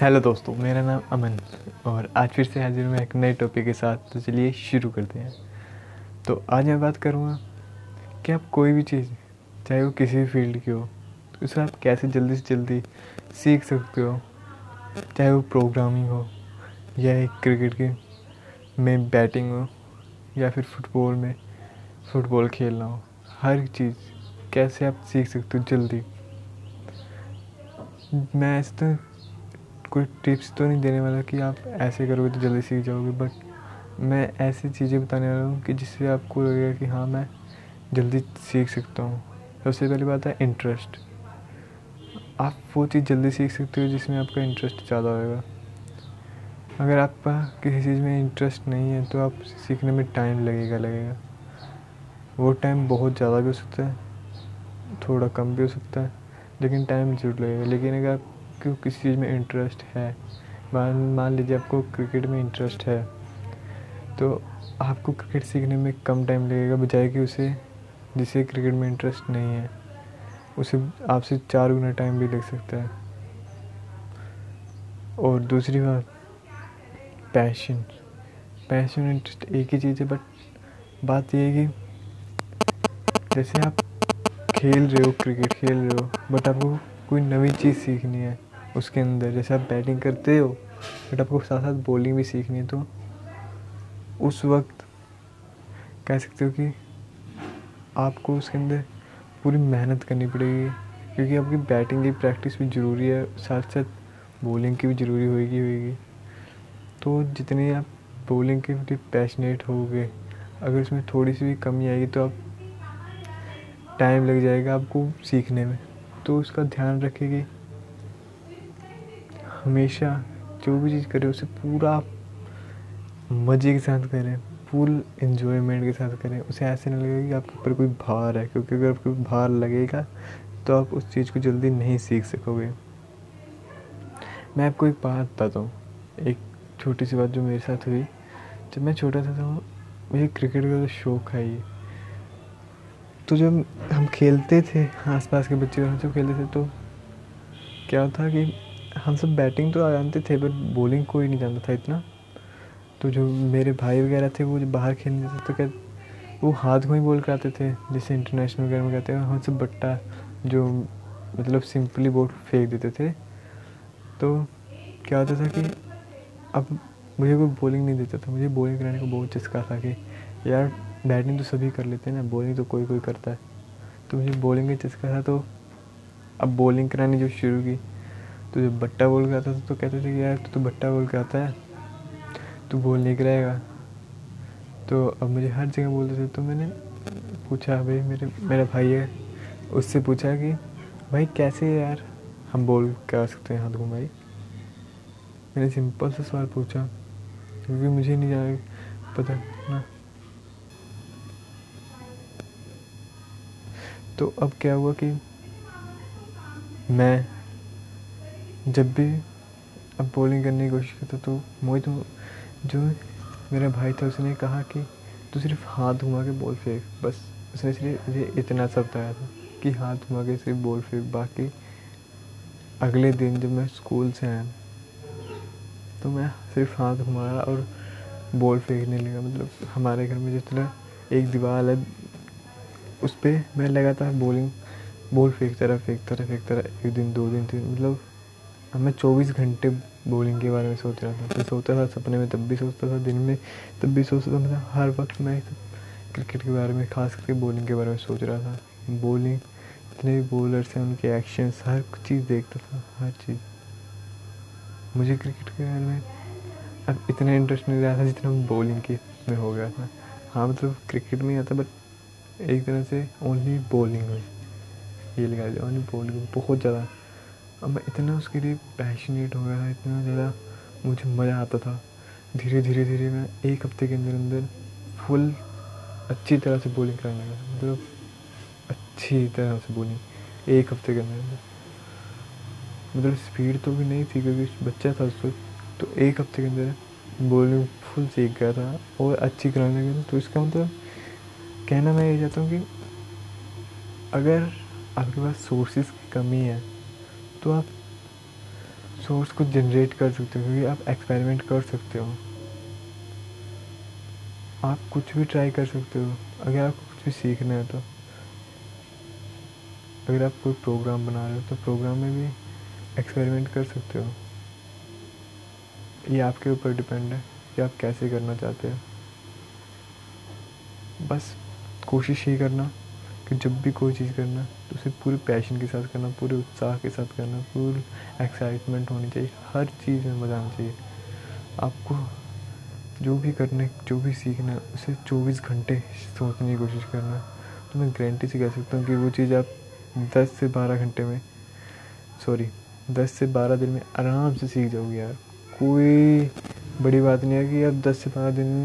Hello दोस्तों, मेरा नाम अमन और आज फिर से हाजिर हूँ एक नए टॉपिक के साथ। तो चलिए शुरू करते हैं। तो आज मैं बात करूँगा कि आप कोई भी चीज़, चाहे वो किसी भी फ़ील्ड की हो तो उसे आप कैसे जल्दी से जल्दी सीख सकते हो? चाहे वो प्रोग्रामिंग हो, या एक क्रिकेट की में बैटिंग हो, या फिर फुटबॉल में फुटबॉल खेलना हो, हर चीज़ कैसे आप सीख सकते हो जल्दी? मैं ऐसे तो कोई टिप्स तो नहीं देने वाला कि आप ऐसे करोगे तो जल्दी सीख जाओगे बट मैं ऐसी चीज़ें बताने वाला हूँ कि जिससे आपको लगेगा कि हाँ मैं जल्दी सीख सकता हूँ। सबसे पहली बात है इंटरेस्ट आप वो चीज़ जल्दी सीख सकते हो जिसमें आपका इंटरेस्ट ज़्यादा होगा अगर आपका किसी चीज़ में इंटरेस्ट नहीं है तो आप सीखने में टाइम लगेगा लगेगा। वो टाइम बहुत ज़्यादा भी हो सकता है, थोड़ा कम भी हो सकता है, लेकिन टाइम ज़रूर लगेगा। लेकिन अगर आप आपको किसी चीज़ में इंटरेस्ट है। मान मान लीजिए आपको क्रिकेट में इंटरेस्ट है तो आपको क्रिकेट सीखने में कम टाइम लगेगा बजाय कि उसे, जिसे क्रिकेट में इंटरेस्ट नहीं है, उसे आपसे चार गुना टाइम भी लग सकता है। और दूसरी बात पैशन पैशन इंटरेस्ट एक ही चीज़ है बट बात यह है कि जैसे आप खेल रहे हो क्रिकेट खेल रहे हो बट आपको कोई नई चीज़ सीखनी है उसके अंदर, जैसे आप बैटिंग करते हो बट आपको साथ साथ बॉलिंग भी सीखनी है तो उस वक्त कह सकते हो कि आपको उसके अंदर पूरी मेहनत करनी पड़ेगी, क्योंकि आपकी बैटिंग की प्रैक्टिस भी ज़रूरी है, साथ साथ बॉलिंग की भी ज़रूरी होगी होगी तो जितने आप बॉलिंग के प्रति पैशनेट होगे, अगर उसमें थोड़ी सी भी कमी आएगी तो आप टाइम लग जाएगा आपको सीखने में। तो उसका ध्यान रखेगी हमेशा जो भी चीज़ करें, उसे पूरा मज़े के साथ करें, फुल इन्जॉयमेंट के साथ करें। उसे ऐसे नहीं लगेगा कि आपके ऊपर कोई भार है, क्योंकि अगर आपको भार लगेगा तो आप उस चीज़ को जल्दी नहीं सीख सकोगे। मैं आपको एक बात बताता हूँ। एक छोटी सी बात जो मेरे साथ हुई। जब मैं छोटा था तो मुझे क्रिकेट का तो शौक है ये तो जब हम खेलते थे, आसपास के बच्चे जब खेलते थे तो क्या था कि हम सब बैटिंग तो जानते थे बट बॉलिंग कोई नहीं जानता था इतना। तो जो मेरे भाई वगैरह थे, वो जो बाहर खेलने थे तो क्या वो हाथ को ही बॉल कराते थे, जैसे इंटरनेशनल वगैरह में कहते हैं हम सब बट्टा जो मतलब सिंपली बोर्ड फेंक देते थे। तो क्या होता था कि अब मुझे कोई बॉलिंग नहीं देता था, मुझे बॉलिंग कराने का बहुत चस्का था कि यार बैटिंग तो सभी कर लेते हैं ना बॉलिंग तो कोई कोई करता है। तो मुझे बॉलिंग का चस्का था तो अब बॉलिंग करानी जो शुरू की तो जब बट्टा बोल के आता था तो कहते थे कि यार तो, तो बट्टा बोल के आता है। तू बोल नहीं कराएगा तो अब मुझे हर जगह बोलते थे तो मैंने पूछा भाई मेरे मेरा भाई है। उससे पूछा कि भाई कैसे यार? हम बोल क्या सकते हैं हाथ घुमाई मैंने सिंपल सा सवाल पूछा क्योंकि मुझे नहीं जाए पता ना। तो अब क्या हुआ कि मैं जब भी अब बॉलिंग करने की कोशिश करता तो मोहित तो जो मेरा भाई था, उसने कहा कि तू सिर्फ़ हाथ घुमा के बॉल फेंक। बस, उसने सिर्फ़ मुझे इतना सब बताया था कि हाथ घुमा के सिर्फ़ बॉल फेंक। बाकी अगले दिन जब मैं स्कूल से आया तो मैं सिर्फ़ हाथ घुमाया और बॉल फेंकने लगा। मतलब हमारे घर में तरह एक दीवार है, उस पर मैं लगातार बॉलिंग बॉल फेंकता रहा फेंकता रहा फेंकता रहा। एक दिन, दो दिन, तीन मतलब अब मैं चौबीस घंटे बॉलिंग के बारे में सोच रहा था। मैं सोचता था सपने में, तब भी सोचता था, दिन में, तब भी सोचता था मतलब हर वक्त मैं क्रिकेट के बारे में, खास करके बॉलिंग के बारे में सोच रहा था। बॉलिंग जितने भी बॉलर्स हैं, उनके एक्शंस हर चीज़ देखता था, हर चीज़। मुझे क्रिकेट के बारे में अब इतना इंटरेस्ट नहीं रहा था जितना बॉलिंग के में हो गया था। हाँ मतलब क्रिकेट में आता बट एक तरह से ओनली बॉलिंग में ये लगा दिया ओनली बॉलिंग बहुत ज़्यादा। अब मैं इतना उसके लिए पैशनेट हो गया था, इतना ज़्यादा मुझे मज़ा आता था। धीरे धीरे धीरे मैं एक हफ़्ते के अंदर अंदर फुल अच्छी तरह से बॉलिंग करने लगा मतलब अच्छी तरह से बॉलिंग एक हफ़्ते के अंदर अंदर। मतलब स्पीड तो भी नहीं थी, क्योंकि बच्चा था उस तो एक हफ़्ते के अंदर बॉलिंग फुल सीख गया था और अच्छी कराने लगा तो इसका मतलब कहना मैं ये चाहता हूँ कि अगर आपके पास सोर्सेज की कमी है तो आप सोर्स को जनरेट कर सकते हो, क्योंकि आप एक्सपेरिमेंट कर सकते हो। आप कुछ भी ट्राई कर सकते हो, अगर आपको कुछ भी सीखना है तो। अगर आप कोई प्रोग्राम बना रहे हो तो प्रोग्राम में भी एक्सपेरिमेंट कर सकते हो। ये आपके ऊपर डिपेंड है कि आप कैसे करना चाहते हो। बस कोशिश ही करना कि जब भी कोई चीज़ करना तो उसे पूरे पैशन के साथ करना, पूरे उत्साह के साथ करना पूरी एक्साइटमेंट होनी चाहिए। हर चीज़ में मज़ा आना चाहिए। आपको जो भी करने, जो भी सीखना है, उसे चौबीस घंटे सोचने की कोशिश करना तो मैं गारंटी से कह सकता हूँ कि वो चीज़ आप दस से बारह घंटे में सॉरी दस से बारह दिन में आराम से सीख जाओगे यार। कोई बड़ी बात नहीं है कि आप दस से बारह दिन